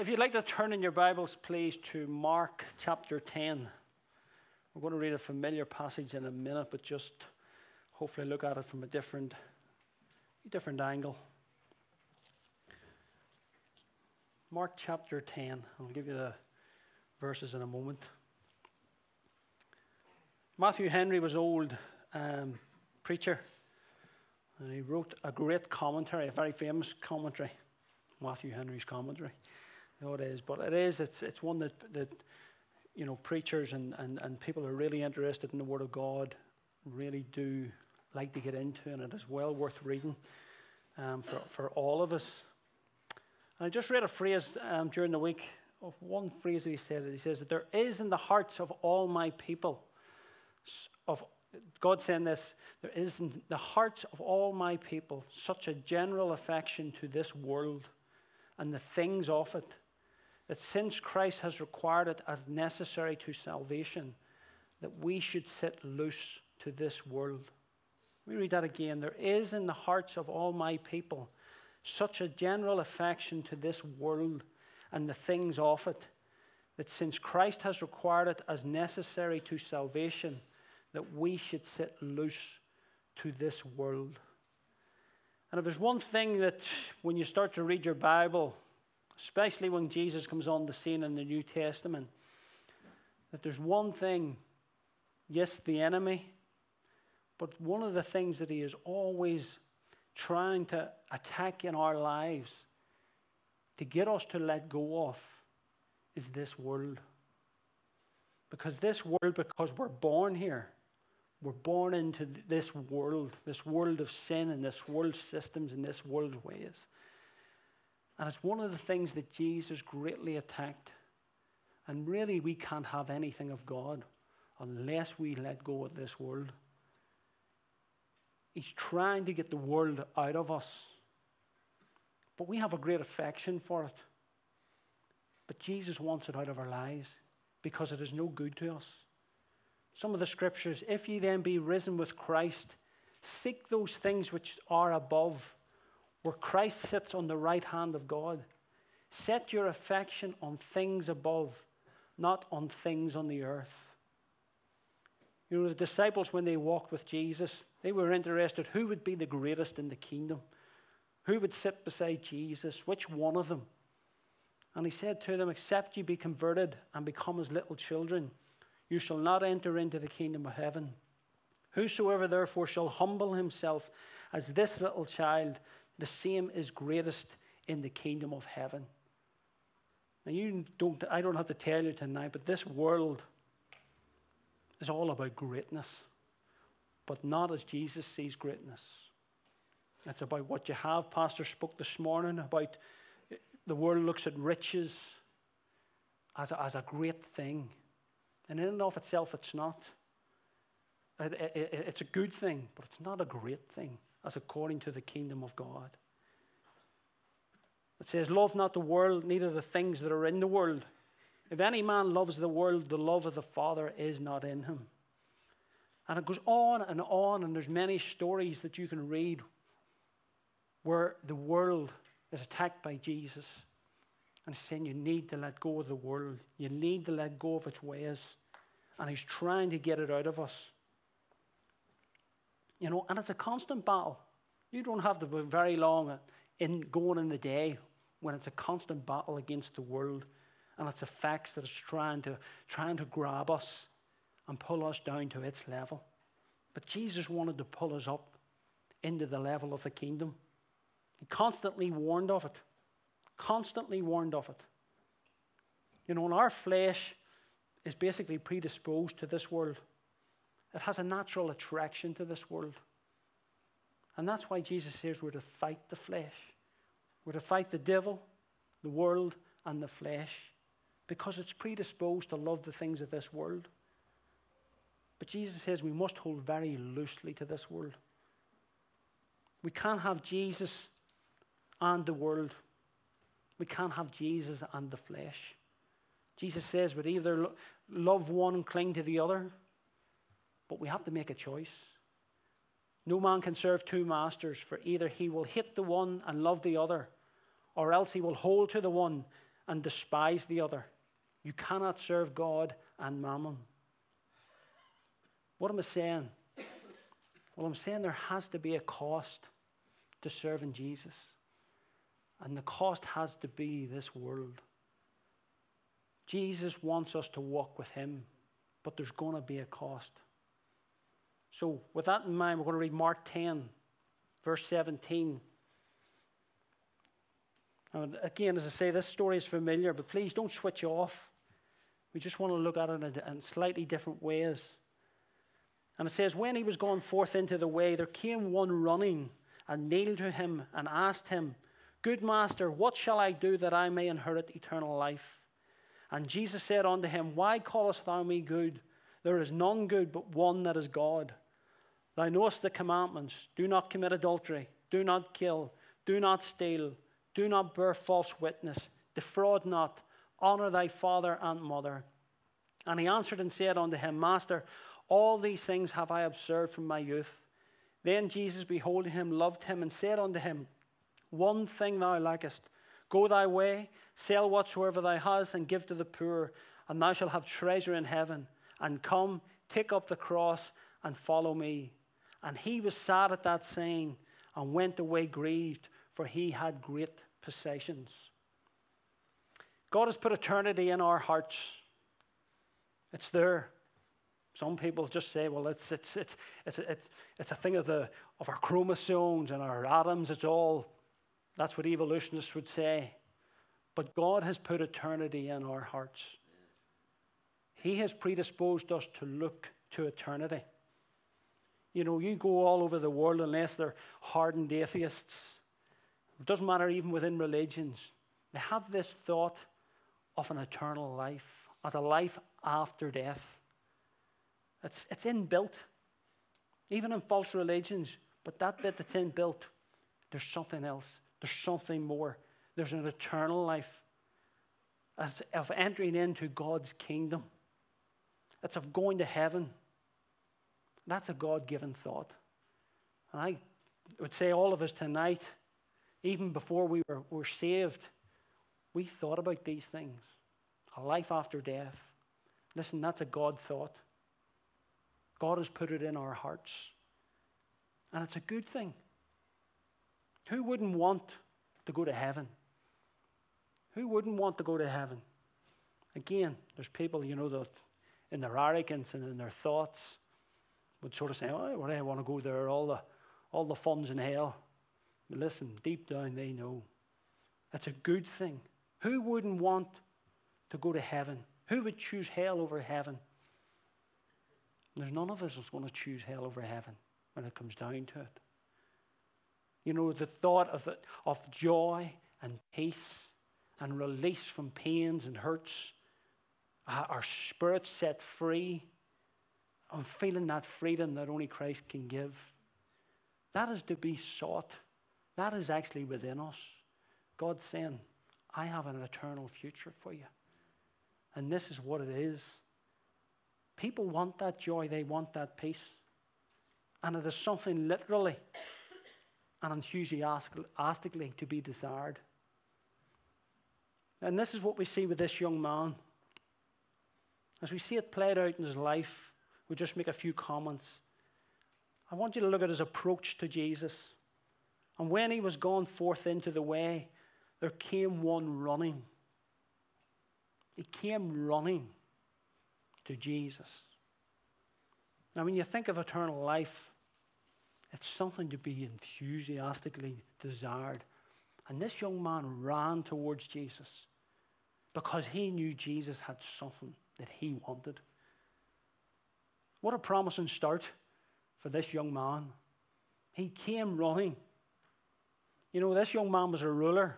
if you'd like to turn in your Bibles, please, to Mark chapter 10. We're going to read a familiar passage in a minute, but just hopefully look at it from a different, different angle. Mark chapter 10. I'll give you the verses in a moment. Matthew Henry was old um, preacher, and he wrote a great commentary, a very famous commentary, Matthew Henry's commentary. You know it is, but it is. It's it's one that that you know preachers and and and people who are really interested in the Word of God really do like to get into, and it is well worth reading um, for for all of us. And I just read a phrase um, during the week of one phrase that he said. He says that there is in the hearts of all my people, of God saying this, there is in the hearts of all my people such a general affection to this world and the things of it that since Christ has required it as necessary to salvation, that we should sit loose to this world. We read that again. There is in the hearts of all my people such a general affection to this world and the things of it, that since Christ has required it as necessary to salvation, that we should sit loose to this world. And if there's one thing that when you start to read your Bible, especially when Jesus comes on the scene in the New Testament, that there's one thing, yes, the enemy, but one of the things that he is always trying to attack in our lives to get us to let go of is this world. Because this world, because we're born here, we're born into this world, this world of sin and this world's systems and this world's ways. And it's one of the things that Jesus greatly attacked. And really, we can't have anything of God unless we let go of this world. He's trying to get the world out of us. But we have a great affection for it. But Jesus wants it out of our lives because it is no good to us. Some of the scriptures, if ye then be risen with Christ, seek those things which are above where Christ sits on the right hand of God. Set your affection on things above, not on things on the earth. You know, the disciples, when they walked with Jesus, they were interested who would be the greatest in the kingdom? Who would sit beside Jesus? Which one of them? And he said to them, Except you be converted and become as little children, you shall not enter into the kingdom of heaven. Whosoever therefore shall humble himself as this little child, the same is greatest in the kingdom of heaven. And you don't, I don't have to tell you tonight, but this world is all about greatness, but not as Jesus sees greatness. It's about what you have. Pastor spoke this morning about the world looks at riches as a, as a great thing. And in and of itself, it's not. It, it, it's a good thing, but it's not a great thing as according to the kingdom of God. It says, Love not the world, neither the things that are in the world. If any man loves the world, the love of the Father is not in him. And it goes on and on, and there's many stories that you can read where the world is attacked by Jesus and saying you need to let go of the world. You need to let go of its ways. And he's trying to get it out of us. You know, and it's a constant battle. You don't have to be very long in going in the day when it's a constant battle against the world and its effects that is trying to trying to grab us and pull us down to its level. But Jesus wanted to pull us up into the level of the kingdom. He constantly warned of it. Constantly warned of it. You know, and our flesh is basically predisposed to this world. It has a natural attraction to this world. And that's why Jesus says we're to fight the flesh. We're to fight the devil, the world, and the flesh because it's predisposed to love the things of this world. But Jesus says we must hold very loosely to this world. We can't have Jesus and the world. We can't have Jesus and the flesh. Jesus says we either love one and cling to the other, but we have to make a choice. No man can serve two masters, for either he will hate the one and love the other, or else he will hold to the one and despise the other. You cannot serve God and mammon. What am I saying? Well, I'm saying there has to be a cost to serving Jesus. And the cost has to be this world. Jesus wants us to walk with Him, but there's going to be a cost. So, with that in mind, we're going to read Mark 10, verse 17. And again, as I say, this story is familiar, but please don't switch off. We just want to look at it in slightly different ways. And it says, When he was gone forth into the way, there came one running and kneeled to him and asked him, Good master, what shall I do that I may inherit eternal life? And Jesus said unto him, Why callest thou me good? There is none good but one that is God. Thou knowest the commandments do not commit adultery, do not kill, do not steal, do not bear false witness, defraud not, honor thy father and mother. And he answered and said unto him, Master, all these things have I observed from my youth. Then Jesus, beholding him, loved him and said unto him, One thing thou lackest. Go thy way, sell whatsoever thou hast, and give to the poor, and thou shalt have treasure in heaven. And come, take up the cross, and follow me. And he was sad at that saying, and went away grieved, for he had great possessions. God has put eternity in our hearts. It's there. Some people just say, well, it's, it's, it's, it's, it's, it's a thing of, the, of our chromosomes and our atoms. It's all that's what evolutionists would say. But God has put eternity in our hearts. He has predisposed us to look to eternity. You know, you go all over the world, unless they're hardened atheists, it doesn't matter even within religions, they have this thought of an eternal life, as a life after death. It's, it's inbuilt, even in false religions, but that bit that's inbuilt, there's something else. There's something more. There's an eternal life as of entering into God's kingdom. It's of going to heaven. That's a God given thought. And I would say all of us tonight, even before we were, were saved, we thought about these things. A life after death. Listen, that's a God thought. God has put it in our hearts. And it's a good thing. Who wouldn't want to go to heaven? Who wouldn't want to go to heaven? Again, there's people, you know, that in their arrogance and in their thoughts would sort of say, oh, well, I want to go there, all the, all the fun's in hell. But listen, deep down they know that's a good thing. Who wouldn't want to go to heaven? Who would choose hell over heaven? There's none of us that's going to choose hell over heaven when it comes down to it. You know, the thought of, it, of joy and peace and release from pains and hurts, Uh, our spirits set free, and feeling that freedom that only Christ can give. That is to be sought. That is actually within us. God's saying, I have an eternal future for you. And this is what it is. People want that joy, they want that peace. And it is something literally and enthusiastically to be desired. And this is what we see with this young man. As we see it played out in his life, we just make a few comments. I want you to look at his approach to Jesus. And when he was gone forth into the way, there came one running. He came running to Jesus. Now, when you think of eternal life, it's something to be enthusiastically desired. And this young man ran towards Jesus because he knew Jesus had something that he wanted. What a promising start for this young man. He came running. You know, this young man was a ruler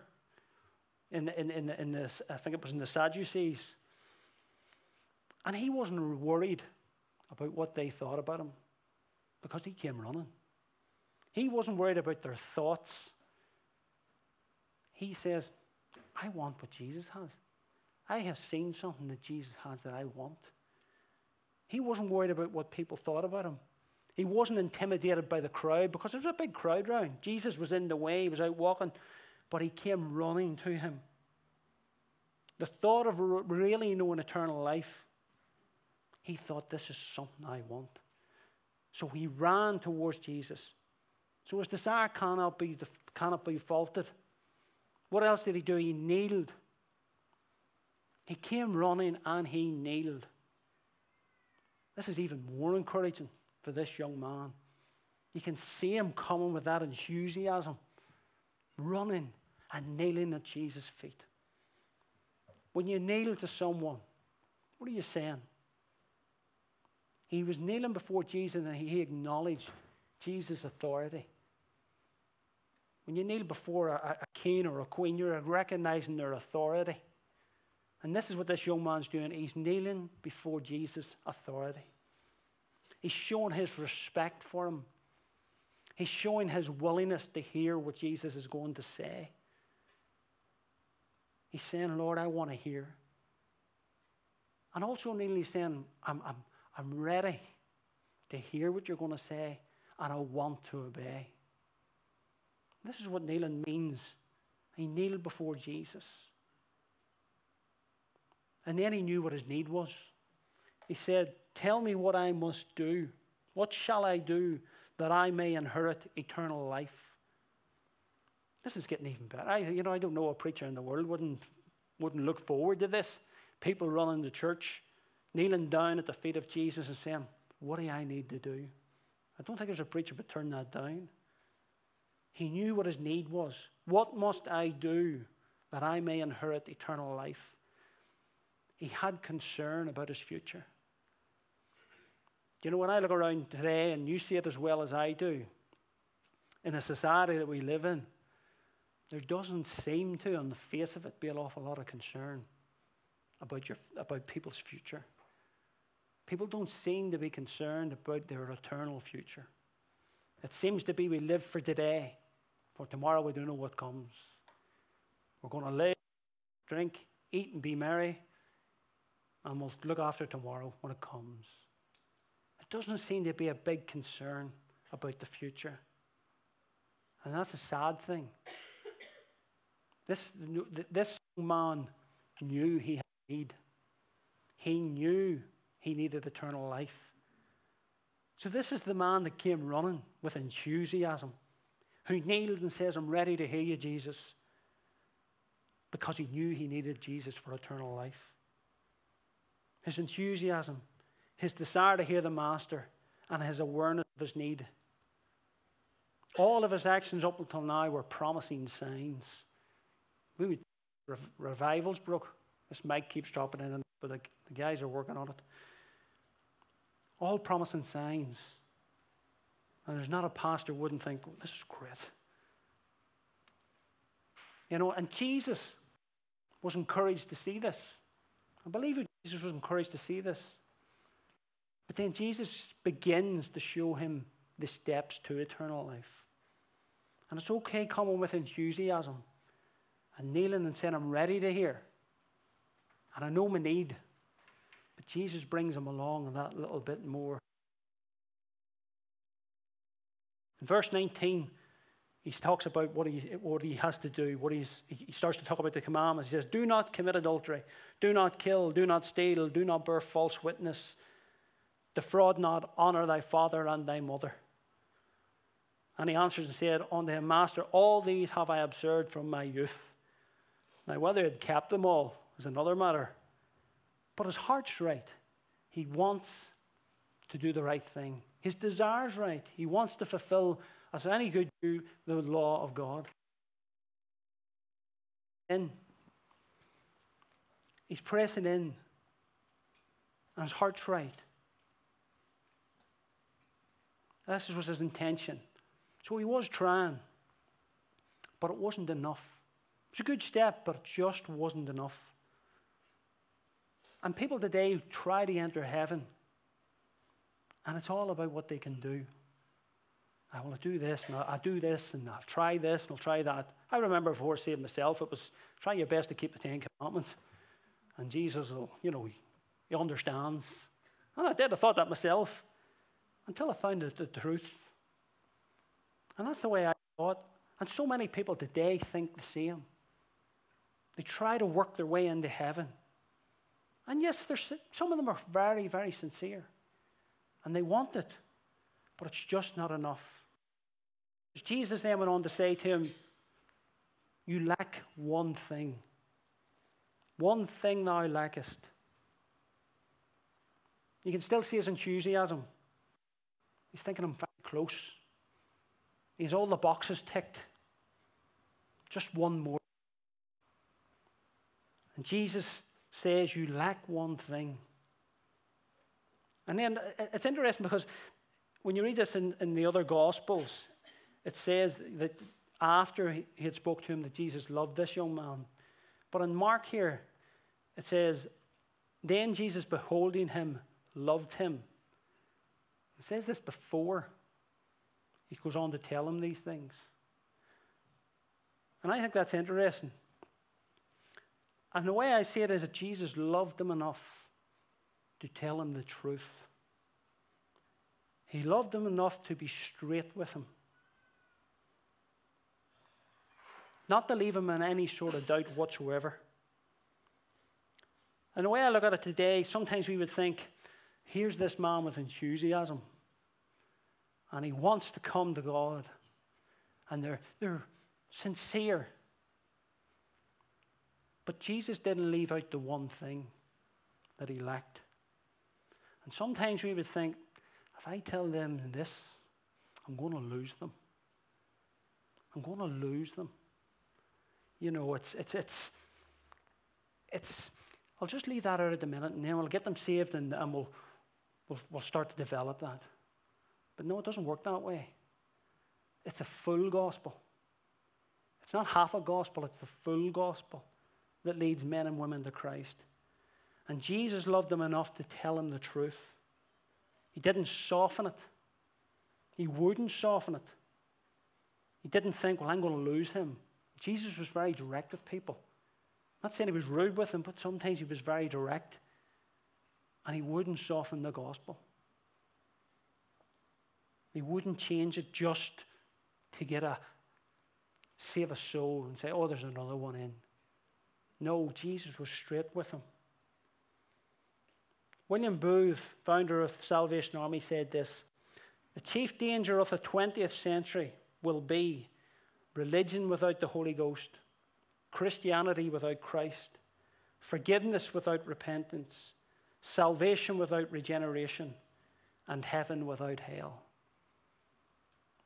in, in, in, in the, I think it was in the Sadducees. And he wasn't worried about what they thought about him because he came running. He wasn't worried about their thoughts. He says, I want what Jesus has. I have seen something that Jesus has that I want. He wasn't worried about what people thought about him. He wasn't intimidated by the crowd because there was a big crowd around. Jesus was in the way, he was out walking, but he came running to him. the thought of really knowing eternal life, he thought, this is something I want. So he ran towards Jesus. So his desire cannot be, cannot be faulted. What else did he do? He kneeled. He came running and he kneeled. This is even more encouraging for this young man. You can see him coming with that enthusiasm, running and kneeling at Jesus' feet. When you kneel to someone, what are you saying? He was kneeling before Jesus and he acknowledged Jesus' authority. When you kneel before a, a king or a queen, you're recognizing their authority. And this is what this young man's doing. He's kneeling before Jesus' authority. He's showing his respect for him. He's showing his willingness to hear what Jesus is going to say. He's saying, Lord, I want to hear. And also, kneeling, he's saying, I'm, I'm, I'm ready to hear what you're going to say, and I want to obey. This is what kneeling means. He kneeled before Jesus. And then he knew what his need was. He said, Tell me what I must do. What shall I do that I may inherit eternal life? This is getting even better. I, you know, I don't know a preacher in the world wouldn't, wouldn't look forward to this. People running the church, kneeling down at the feet of Jesus and saying, What do I need to do? I don't think there's a preacher would turn that down. He knew what his need was. What must I do that I may inherit eternal life? He had concern about his future. You know, when I look around today, and you see it as well as I do, in the society that we live in, there doesn't seem to, on the face of it, be an awful lot of concern about, your, about people's future. People don't seem to be concerned about their eternal future. It seems to be we live for today. For tomorrow, we don't know what comes. We're going to live, drink, eat, and be merry, and we'll look after tomorrow when it comes It doesn't seem to be a big concern about the future. And that's a sad thing. This, this man knew he had need. He knew he needed eternal life. So this is the man that came running with enthusiasm, who kneeled and says, I'm ready to hear you, Jesus, because he knew he needed Jesus for eternal life. His enthusiasm his desire to hear the Master, and his awareness of his need. All of his actions up until now were promising signs. We would, revivals broke. This mic keeps dropping in, but the, the guys are working on it. All promising signs. And there's not a pastor wouldn't think, oh, this is great. You know, and Jesus was encouraged to see this. I believe Jesus was encouraged to see this. But then Jesus begins to show him the steps to eternal life. And it's okay coming with enthusiasm and kneeling and saying, I'm ready to hear. And I know my need. But Jesus brings him along that little bit more. In verse 19, he talks about what he, what he has to do. What he's, he starts to talk about the commandments. He says, Do not commit adultery, do not kill, do not steal, do not bear false witness Defraud not, honor thy father and thy mother. And he answers and said unto him, Master, all these have I observed from my youth. Now, whether he had kept them all is another matter. But his heart's right. He wants to do the right thing. His desire's right. He wants to fulfill, as any good do, the law of God. And he's pressing in, and his heart's right. This was his intention. So he was trying, but it wasn't enough. It was a good step, but it just wasn't enough. And people today try to enter heaven, and it's all about what they can do. I want to do this, and I'll do this, and I'll try this, and I'll try that. I remember before saving myself, it was try your best to keep the Ten Commandments. And Jesus will, you know, he understands. And I did, I thought that myself until I found out the truth. And that's the way I thought. And so many people today think the same. They try to work their way into heaven. And yes, some of them are very, very sincere. And they want it. But it's just not enough. Jesus then went on to say to him, You lack one thing. One thing thou lackest. You can still see his enthusiasm. He's thinking I'm very close. He's all the boxes ticked. Just one more. And Jesus says, You lack one thing. And then uh, it's interesting because when you read this in, in the other Gospels, it says that after he had spoke to him that Jesus loved this young man. But in Mark here, it says, Then Jesus, beholding him, loved him. It says this before he goes on to tell him these things. And I think that's interesting. And the way I see it is that Jesus loved him enough to tell him the truth. He loved him enough to be straight with him. Not to leave him in any sort of doubt whatsoever. And the way I look at it today, sometimes we would think, here's this man with enthusiasm, and he wants to come to God, and they're, they're sincere. But Jesus didn't leave out the one thing that he lacked. And sometimes we would think, if I tell them this, I'm going to lose them. I'm going to lose them. You know, it's, it's, it's, it's, I'll just leave that out at the minute and then we'll get them saved and, and we'll, we'll, we'll start to develop that. But no, it doesn't work that way. It's a full gospel. It's not half a gospel, it's the full gospel that leads men and women to Christ. And Jesus loved them enough to tell them the truth. He didn't soften it, he wouldn't soften it. He didn't think, well, I'm going to lose him. Jesus was very direct with people. Not saying he was rude with them, but sometimes he was very direct. And he wouldn't soften the gospel. He wouldn't change it just to get a save a soul and say, oh, there's another one in. No, Jesus was straight with him. William Booth, founder of Salvation Army, said this The chief danger of the 20th century will be religion without the Holy Ghost, Christianity without Christ, forgiveness without repentance, salvation without regeneration, and heaven without hell.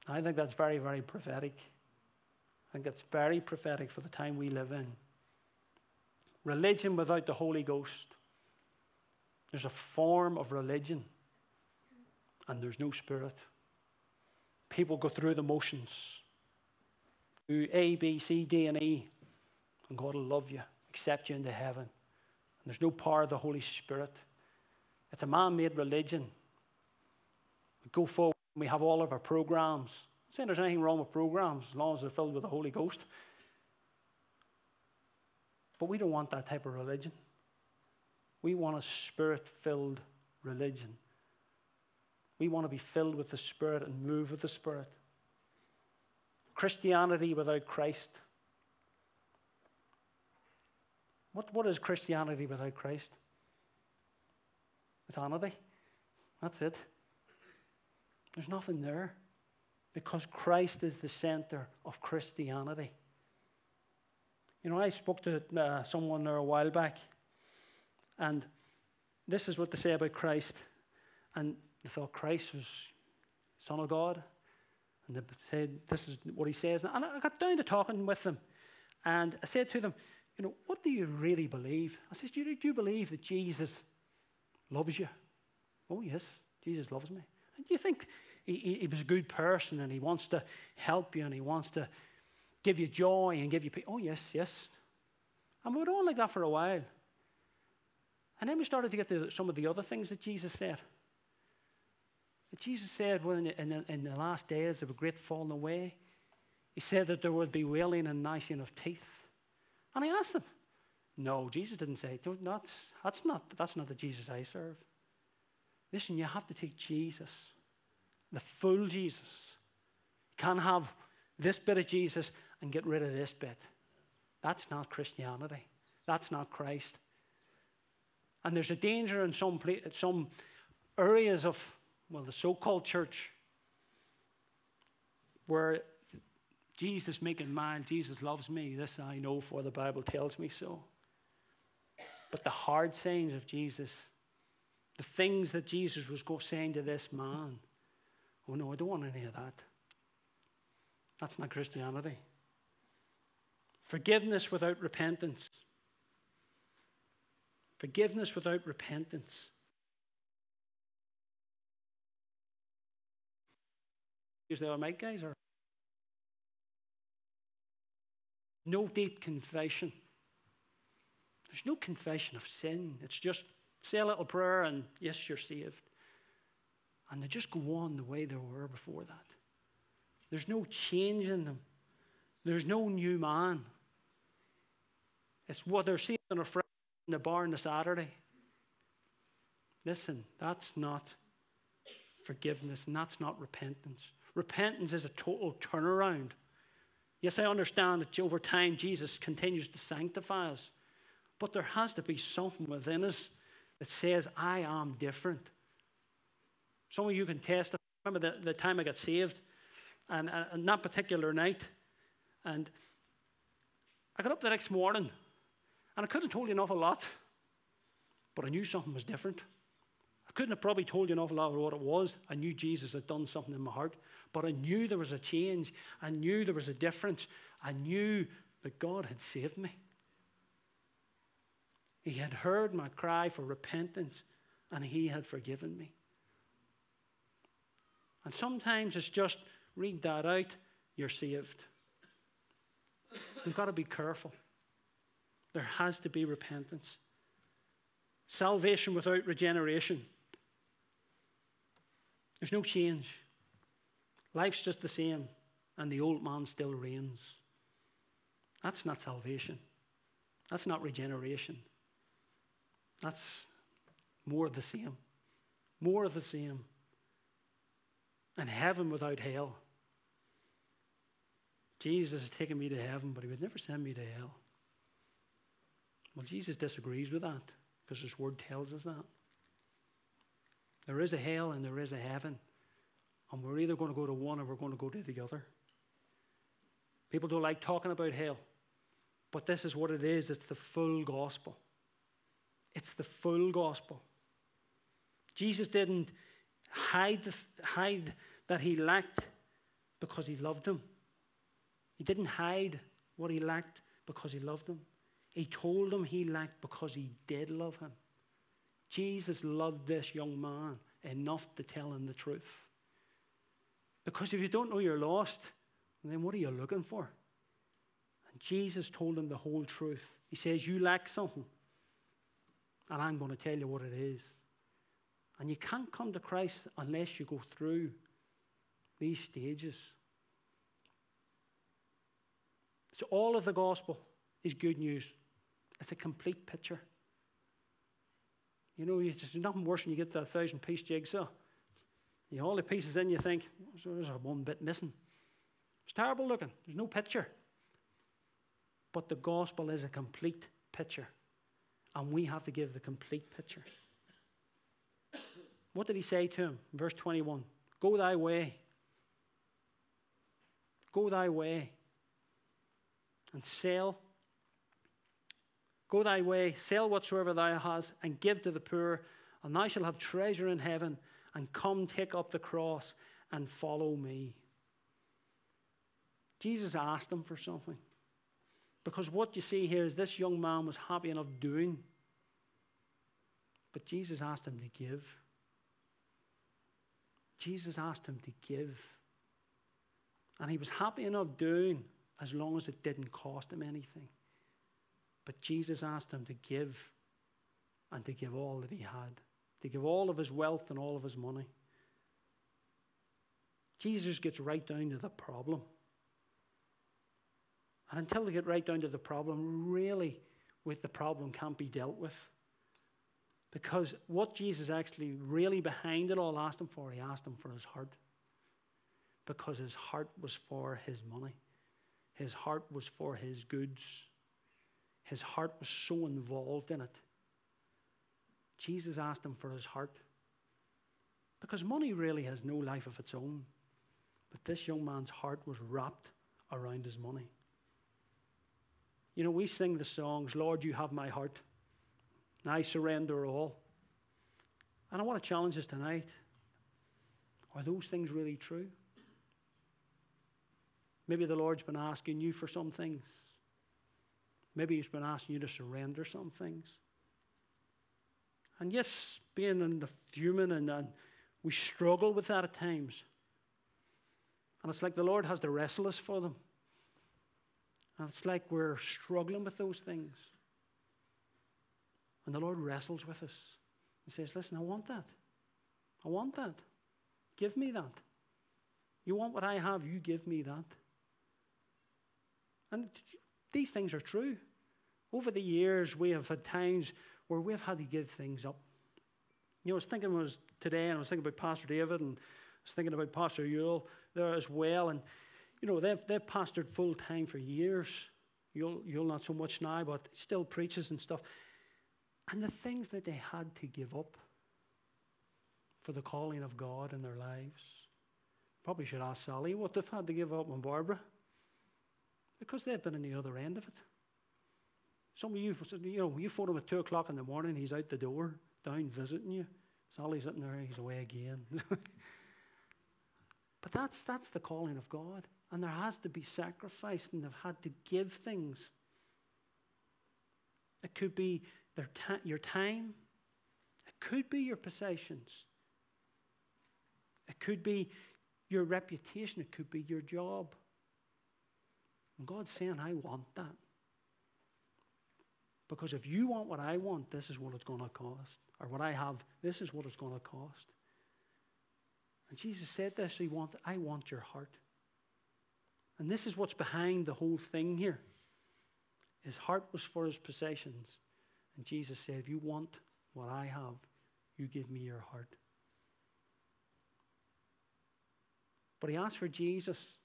I think that's very, very prophetic. I think that's very prophetic for the time we live in religion without the Holy Ghost. There's a form of religion, and there's no spirit. People go through the motions. A, B, C, D, and E, and God will love you, accept you into heaven. And there's no power of the Holy Spirit. It's a man made religion. We go forward and we have all of our programs. I'm saying there's anything wrong with programs as long as they're filled with the Holy Ghost. But we don't want that type of religion. We want a spirit filled religion. We want to be filled with the Spirit and move with the Spirit. Christianity without Christ. What, what is Christianity without Christ? Vanity. That's it. There's nothing there because Christ is the center of Christianity. You know, I spoke to uh, someone there a while back, and this is what they say about Christ. And they thought Christ was Son of God. And they said, This is what he says. And I got down to talking with them. And I said to them, You know, what do you really believe? I said, Do you, do you believe that Jesus loves you? Oh, yes, Jesus loves me. And do you think he, he was a good person and he wants to help you and he wants to give you joy and give you peace. Oh, yes, yes. And we were on like that for a while. And then we started to get to some of the other things that Jesus said. That Jesus said well, in, the, in, the, in the last days there would great falling away. He said that there would be wailing and gnashing of teeth. And I asked him, no, Jesus didn't say, that's, that's, not, that's not the Jesus I serve. Listen, you have to take Jesus, the full Jesus. You can't have this bit of Jesus and get rid of this bit. That's not Christianity. That's not Christ. And there's a danger in some, some areas of, well, the so called church where Jesus making mine, Jesus loves me. This I know, for the Bible tells me so. But the hard sayings of Jesus, the things that Jesus was saying to this man, oh no, I don't want any of that. That's not Christianity. Forgiveness without repentance. Forgiveness without repentance. Is there mic guys or no deep confession. There's no confession of sin. It's just say a little prayer and yes, you're saved. And they just go on the way they were before that. There's no change in them. There's no new man. It's what they're seeing on a Friday in the bar on a Saturday. Listen, that's not forgiveness and that's not repentance. Repentance is a total turnaround. Yes, I understand that over time Jesus continues to sanctify us, but there has to be something within us that says, I am different. Some of you can testify. Remember the, the time I got saved, and, and that particular night, and I got up the next morning and I couldn't have told you an awful lot, but I knew something was different. I couldn't have probably told you an awful lot of what it was. I knew Jesus had done something in my heart, but I knew there was a change. I knew there was a difference. I knew that God had saved me. He had heard my cry for repentance and He had forgiven me. And sometimes it's just read that out, you're saved. You've got to be careful. There has to be repentance. Salvation without regeneration. There's no change. Life's just the same, and the old man still reigns. That's not salvation. That's not regeneration. That's more of the same. More of the same. And heaven without hell. Jesus has taken me to heaven, but he would never send me to hell. Well, Jesus disagrees with that because his word tells us that. There is a hell and there is a heaven. And we're either going to go to one or we're going to go to the other. People don't like talking about hell. But this is what it is it's the full gospel. It's the full gospel. Jesus didn't hide, hide that he lacked because he loved him. He didn't hide what he lacked because he loved him. He told him he lacked because he did love him. Jesus loved this young man enough to tell him the truth. Because if you don't know you're lost, then what are you looking for? And Jesus told him the whole truth. He says, You lack something, and I'm going to tell you what it is. And you can't come to Christ unless you go through these stages. So, all of the gospel is good news. It's a complete picture. You know, there's nothing worse than you get that thousand piece jigsaw. You all the pieces in, you think, there's a one bit missing. It's terrible looking. There's no picture. But the gospel is a complete picture. And we have to give the complete picture. What did he say to him? Verse 21 Go thy way. Go thy way. And sell Go thy way, sell whatsoever thou hast, and give to the poor, and thou shalt have treasure in heaven. And come, take up the cross, and follow me. Jesus asked him for something. Because what you see here is this young man was happy enough doing. But Jesus asked him to give. Jesus asked him to give. And he was happy enough doing as long as it didn't cost him anything. But Jesus asked him to give and to give all that he had, to give all of his wealth and all of his money. Jesus gets right down to the problem. And until they get right down to the problem, really, with the problem can't be dealt with. Because what Jesus actually really behind it all asked him for, he asked him for his heart. Because his heart was for his money, his heart was for his goods His heart was so involved in it. Jesus asked him for his heart. Because money really has no life of its own. But this young man's heart was wrapped around his money. You know, we sing the songs, Lord, you have my heart. I surrender all. And I want to challenge us tonight. Are those things really true? Maybe the Lord's been asking you for some things. Maybe He's been asking you to surrender some things. And yes, being in the human and, and we struggle with that at times. And it's like the Lord has to wrestle us for them. And it's like we're struggling with those things. And the Lord wrestles with us and says, Listen, I want that. I want that. Give me that. You want what I have, you give me that. And these things are true. Over the years, we have had times where we've had to give things up. You know, I was thinking was today, and I was thinking about Pastor David, and I was thinking about Pastor Yule there as well. And you know, they've they've pastored full time for years. You'll not so much now, but still preaches and stuff. And the things that they had to give up for the calling of God in their lives. Probably should ask Sally what they've had to give up and Barbara. Because they've been on the other end of it. Some of you, you know, you phone him at 2 o'clock in the morning, he's out the door, down visiting you. Sally's sitting there, he's away again. but that's, that's the calling of God. And there has to be sacrifice, and they've had to give things. It could be their ta- your time, it could be your possessions, it could be your reputation, it could be your job. And God's saying, I want that. Because if you want what I want, this is what it's going to cost. Or what I have, this is what it's going to cost. And Jesus said this, he want, I want your heart. And this is what's behind the whole thing here. His heart was for his possessions. And Jesus said, If you want what I have, you give me your heart. But he asked for Jesus.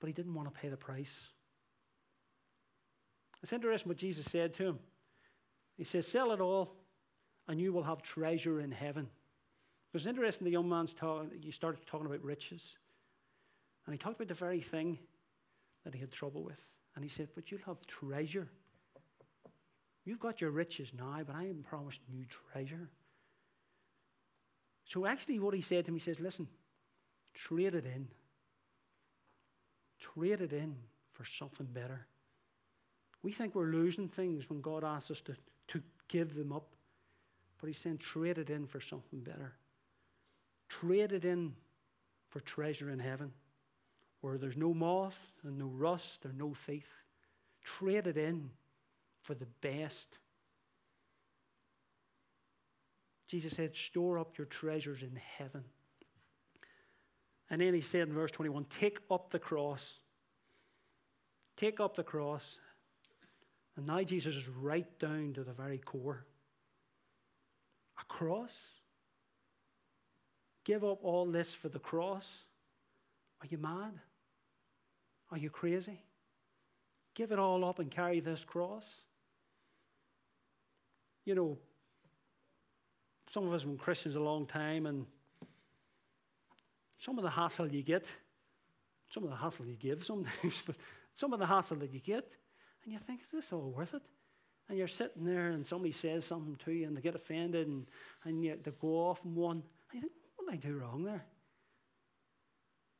But he didn't want to pay the price. It's interesting what Jesus said to him. He says, Sell it all, and you will have treasure in heaven. It was interesting the young man's talking, he started talking about riches. And he talked about the very thing that he had trouble with. And he said, But you'll have treasure. You've got your riches now, but I am promised new treasure. So actually, what he said to me, he says, Listen, trade it in. Trade it in for something better. We think we're losing things when God asks us to, to give them up. But He's saying, trade it in for something better. Trade it in for treasure in heaven, where there's no moth and no rust or no thief. Trade it in for the best. Jesus said, store up your treasures in heaven. And then he said in verse 21 take up the cross. Take up the cross and now Jesus is right down to the very core. A cross? Give up all this for the cross? Are you mad? Are you crazy? Give it all up and carry this cross? You know, some of us have been Christians a long time, and some of the hassle you get, some of the hassle you give sometimes, but some of the hassle that you get and you think, is this all worth it? And you're sitting there and somebody says something to you and they get offended and, and you, they go off and one. And you think, what did I do wrong there?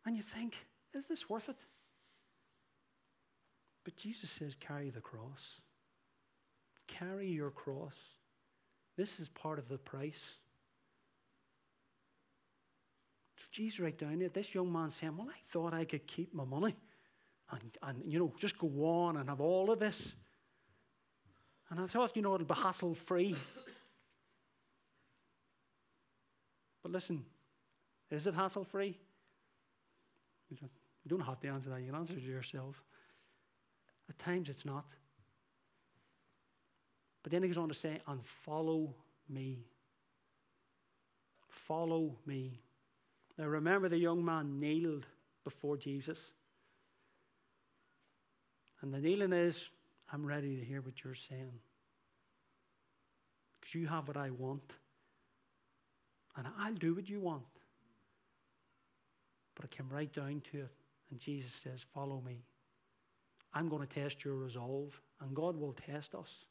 And you think, is this worth it? But Jesus says, carry the cross. Carry your cross. This is part of the price. So Jesus right down there, this young man saying, Well, I thought I could keep my money and, and, you know, just go on and have all of this. And I thought, you know, it'll be hassle free. But listen, is it hassle free? You don't have to answer that. You can answer it yourself. At times it's not. But then he goes on to say, and follow me. Follow me. Now remember, the young man kneeled before Jesus. And the kneeling is, I'm ready to hear what you're saying. Because you have what I want. And I'll do what you want. But I came right down to it. And Jesus says, Follow me. I'm going to test your resolve. And God will test us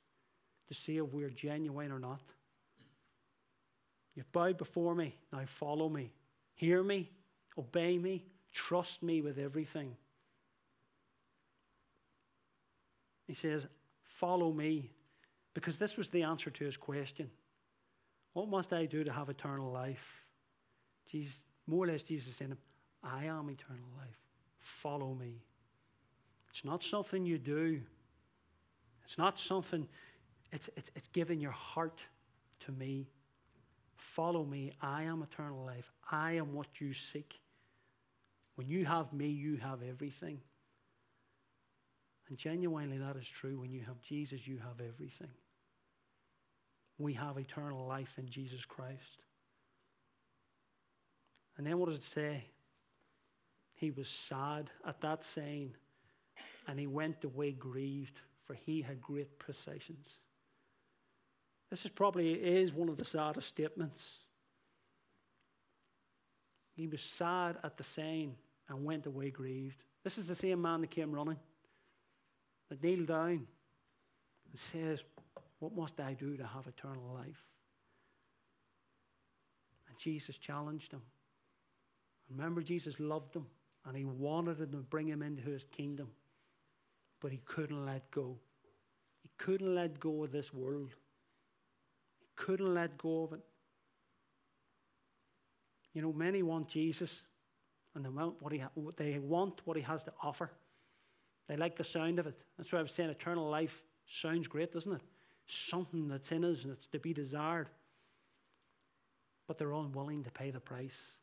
to see if we're genuine or not. You've bowed before me. Now follow me. Hear me. Obey me. Trust me with everything. He says, Follow me. Because this was the answer to his question. What must I do to have eternal life? Jesus, more or less, Jesus saying, I am eternal life. Follow me. It's not something you do. It's not something, it's, it's, it's giving your heart to me. Follow me. I am eternal life. I am what you seek. When you have me, you have everything. And genuinely, that is true. When you have Jesus, you have everything. We have eternal life in Jesus Christ. And then what does it say? He was sad at that saying, and he went away grieved, for he had great possessions. This is probably is one of the saddest statements. He was sad at the saying and went away grieved. This is the same man that came running that kneeled down and says, What must I do to have eternal life? And Jesus challenged him. Remember, Jesus loved him and he wanted him to bring him into his kingdom, but he couldn't let go. He couldn't let go of this world, he couldn't let go of it. You know, many want Jesus and they want what he, they want what he has to offer. They like the sound of it. That's why I was saying eternal life sounds great, doesn't it? Something that's in us and it's to be desired. But they're unwilling to pay the price.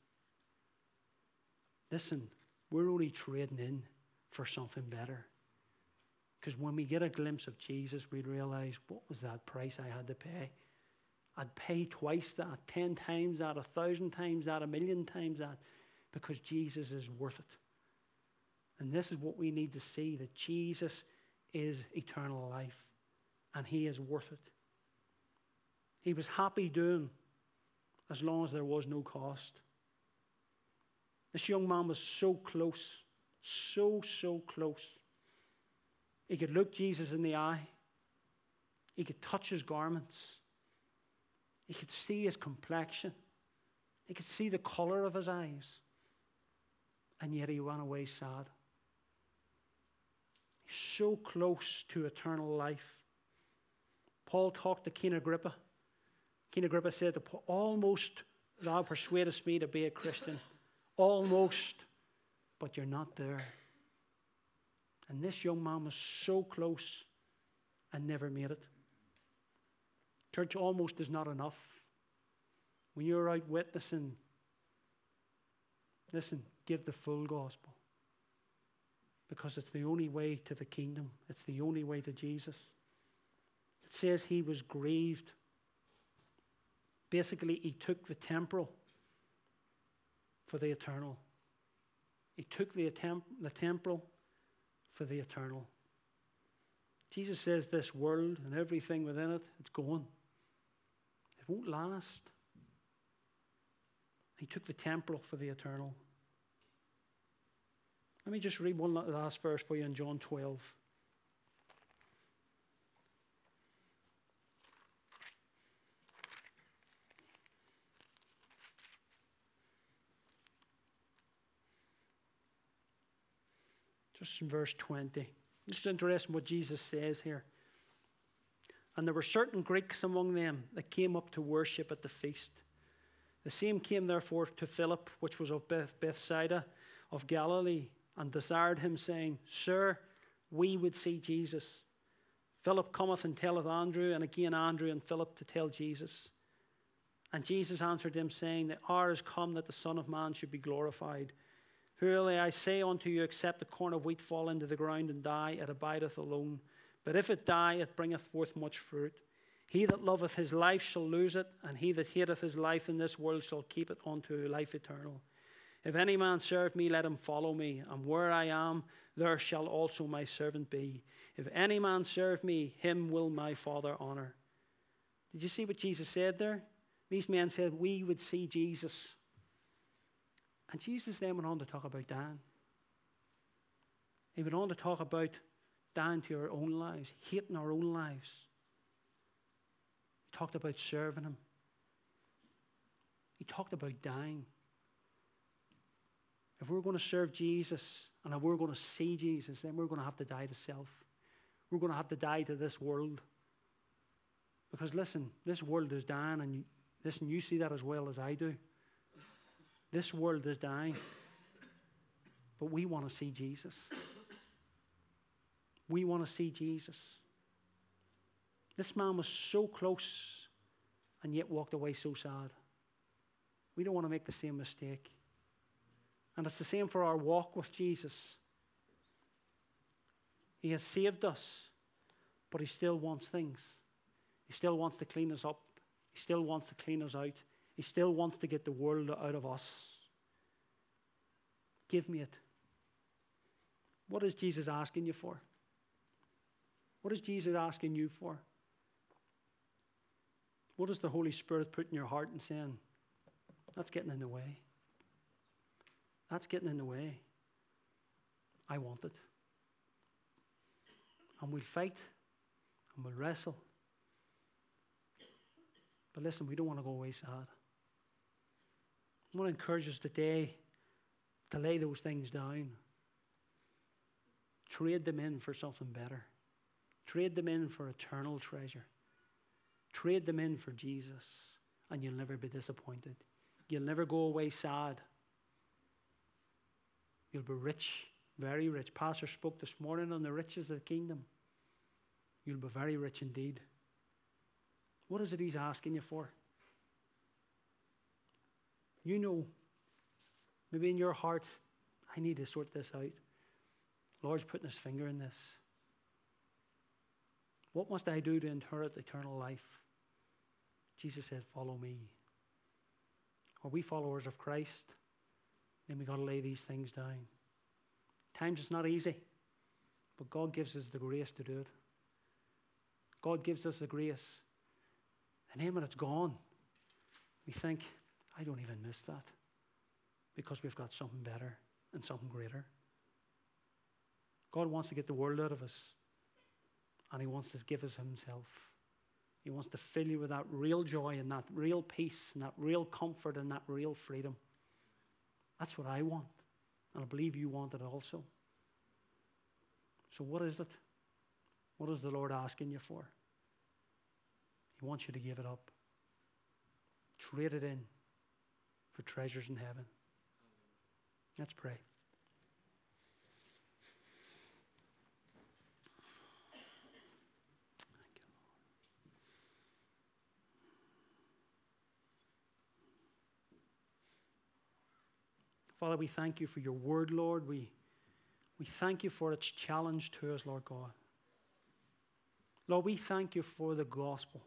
Listen, we're only trading in for something better. Because when we get a glimpse of Jesus, we realize what was that price I had to pay? I'd pay twice that, ten times that, a thousand times that, a million times that, because Jesus is worth it. And this is what we need to see that Jesus is eternal life and he is worth it. He was happy doing as long as there was no cost. This young man was so close, so, so close. He could look Jesus in the eye, he could touch his garments, he could see his complexion, he could see the color of his eyes, and yet he ran away sad so close to eternal life. Paul talked to King Agrippa. King Agrippa said, Almost thou persuadest me to be a Christian. Almost, but you're not there. And this young man was so close and never made it. Church almost is not enough. When you're out witnessing, listen, give the full gospel because it's the only way to the kingdom, it's the only way to Jesus. It says he was grieved. Basically, he took the temporal for the eternal. He took the, temp- the temporal for the eternal. Jesus says this world and everything within it, it's gone. It won't last. He took the temporal for the eternal. Let me just read one last verse for you in John 12. Just in verse 20. It's interesting what Jesus says here. And there were certain Greeks among them that came up to worship at the feast. The same came therefore to Philip, which was of Beth- Bethsaida of Galilee and desired him, saying, Sir, we would see Jesus. Philip cometh and telleth Andrew, and again Andrew and Philip to tell Jesus. And Jesus answered them, saying, The hour is come that the Son of Man should be glorified. Verily I say unto you, except a corn of wheat fall into the ground and die, it abideth alone. But if it die, it bringeth forth much fruit. He that loveth his life shall lose it, and he that hateth his life in this world shall keep it unto life eternal. If any man serve me, let him follow me, and where I am, there shall also my servant be. If any man serve me, him will my Father honor. Did you see what Jesus said there? These men said, We would see Jesus. And Jesus then went on to talk about Dan. He went on to talk about dying to our own lives, hating our own lives. He talked about serving Him. He talked about dying. If we're going to serve Jesus and if we're going to see Jesus, then we're going to have to die to self. We're going to have to die to this world. Because listen, this world is dying, and you, listen, you see that as well as I do. This world is dying. But we want to see Jesus. We want to see Jesus. This man was so close and yet walked away so sad. We don't want to make the same mistake. And it's the same for our walk with Jesus. He has saved us, but He still wants things. He still wants to clean us up. He still wants to clean us out. He still wants to get the world out of us. Give me it. What is Jesus asking you for? What is Jesus asking you for? What is the Holy Spirit putting in your heart and saying, that's getting in the way? That's getting in the way. I want it. And we'll fight and we'll wrestle. But listen, we don't want to go away sad. I want to encourage us today to lay those things down. Trade them in for something better. Trade them in for eternal treasure. Trade them in for Jesus, and you'll never be disappointed. You'll never go away sad. You'll be rich, very rich. Pastor spoke this morning on the riches of the kingdom. You'll be very rich indeed. What is it he's asking you for? You know, maybe in your heart, I need to sort this out. Lord's putting his finger in this. What must I do to inherit eternal life? Jesus said, Follow me. Are we followers of Christ? Then we've got to lay these things down. Times it's not easy, but God gives us the grace to do it. God gives us the grace. And then when it's gone, we think, I don't even miss that because we've got something better and something greater. God wants to get the world out of us. And He wants to give us Himself. He wants to fill you with that real joy and that real peace and that real comfort and that real freedom. That's what I want. And I believe you want it also. So, what is it? What is the Lord asking you for? He wants you to give it up, trade it in for treasures in heaven. Let's pray. Father, we thank you for your word, Lord. We, we thank you for its challenge to us, Lord God. Lord, we thank you for the gospel,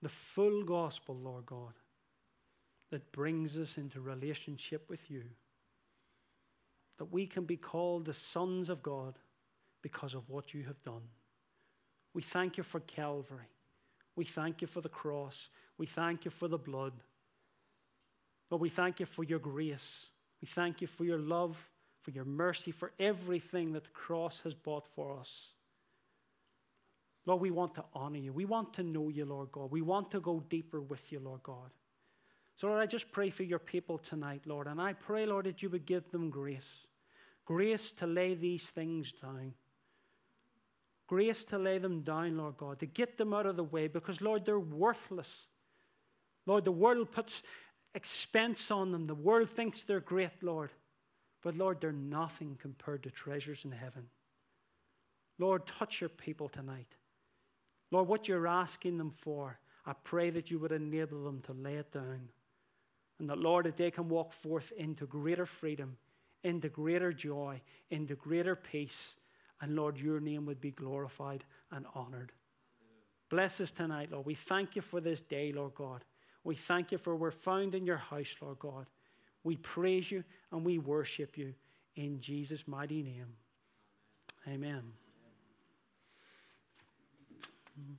the full gospel, Lord God, that brings us into relationship with you. That we can be called the sons of God because of what you have done. We thank you for Calvary. We thank you for the cross. We thank you for the blood. Lord, we thank you for your grace. We thank you for your love, for your mercy, for everything that the cross has bought for us. Lord, we want to honor you. We want to know you, Lord God. We want to go deeper with you, Lord God. So, Lord, I just pray for your people tonight, Lord. And I pray, Lord, that you would give them grace grace to lay these things down. Grace to lay them down, Lord God, to get them out of the way because, Lord, they're worthless. Lord, the world puts expense on them. The world thinks they're great, Lord. But Lord, they're nothing compared to treasures in heaven. Lord, touch your people tonight. Lord, what you're asking them for, I pray that you would enable them to lay it down. And that, Lord, that they can walk forth into greater freedom, into greater joy, into greater peace. And Lord, your name would be glorified and honored. Bless us tonight, Lord. We thank you for this day, Lord God. We thank you for we're found in your house, Lord God. We praise you and we worship you in Jesus' mighty name. Amen. Amen.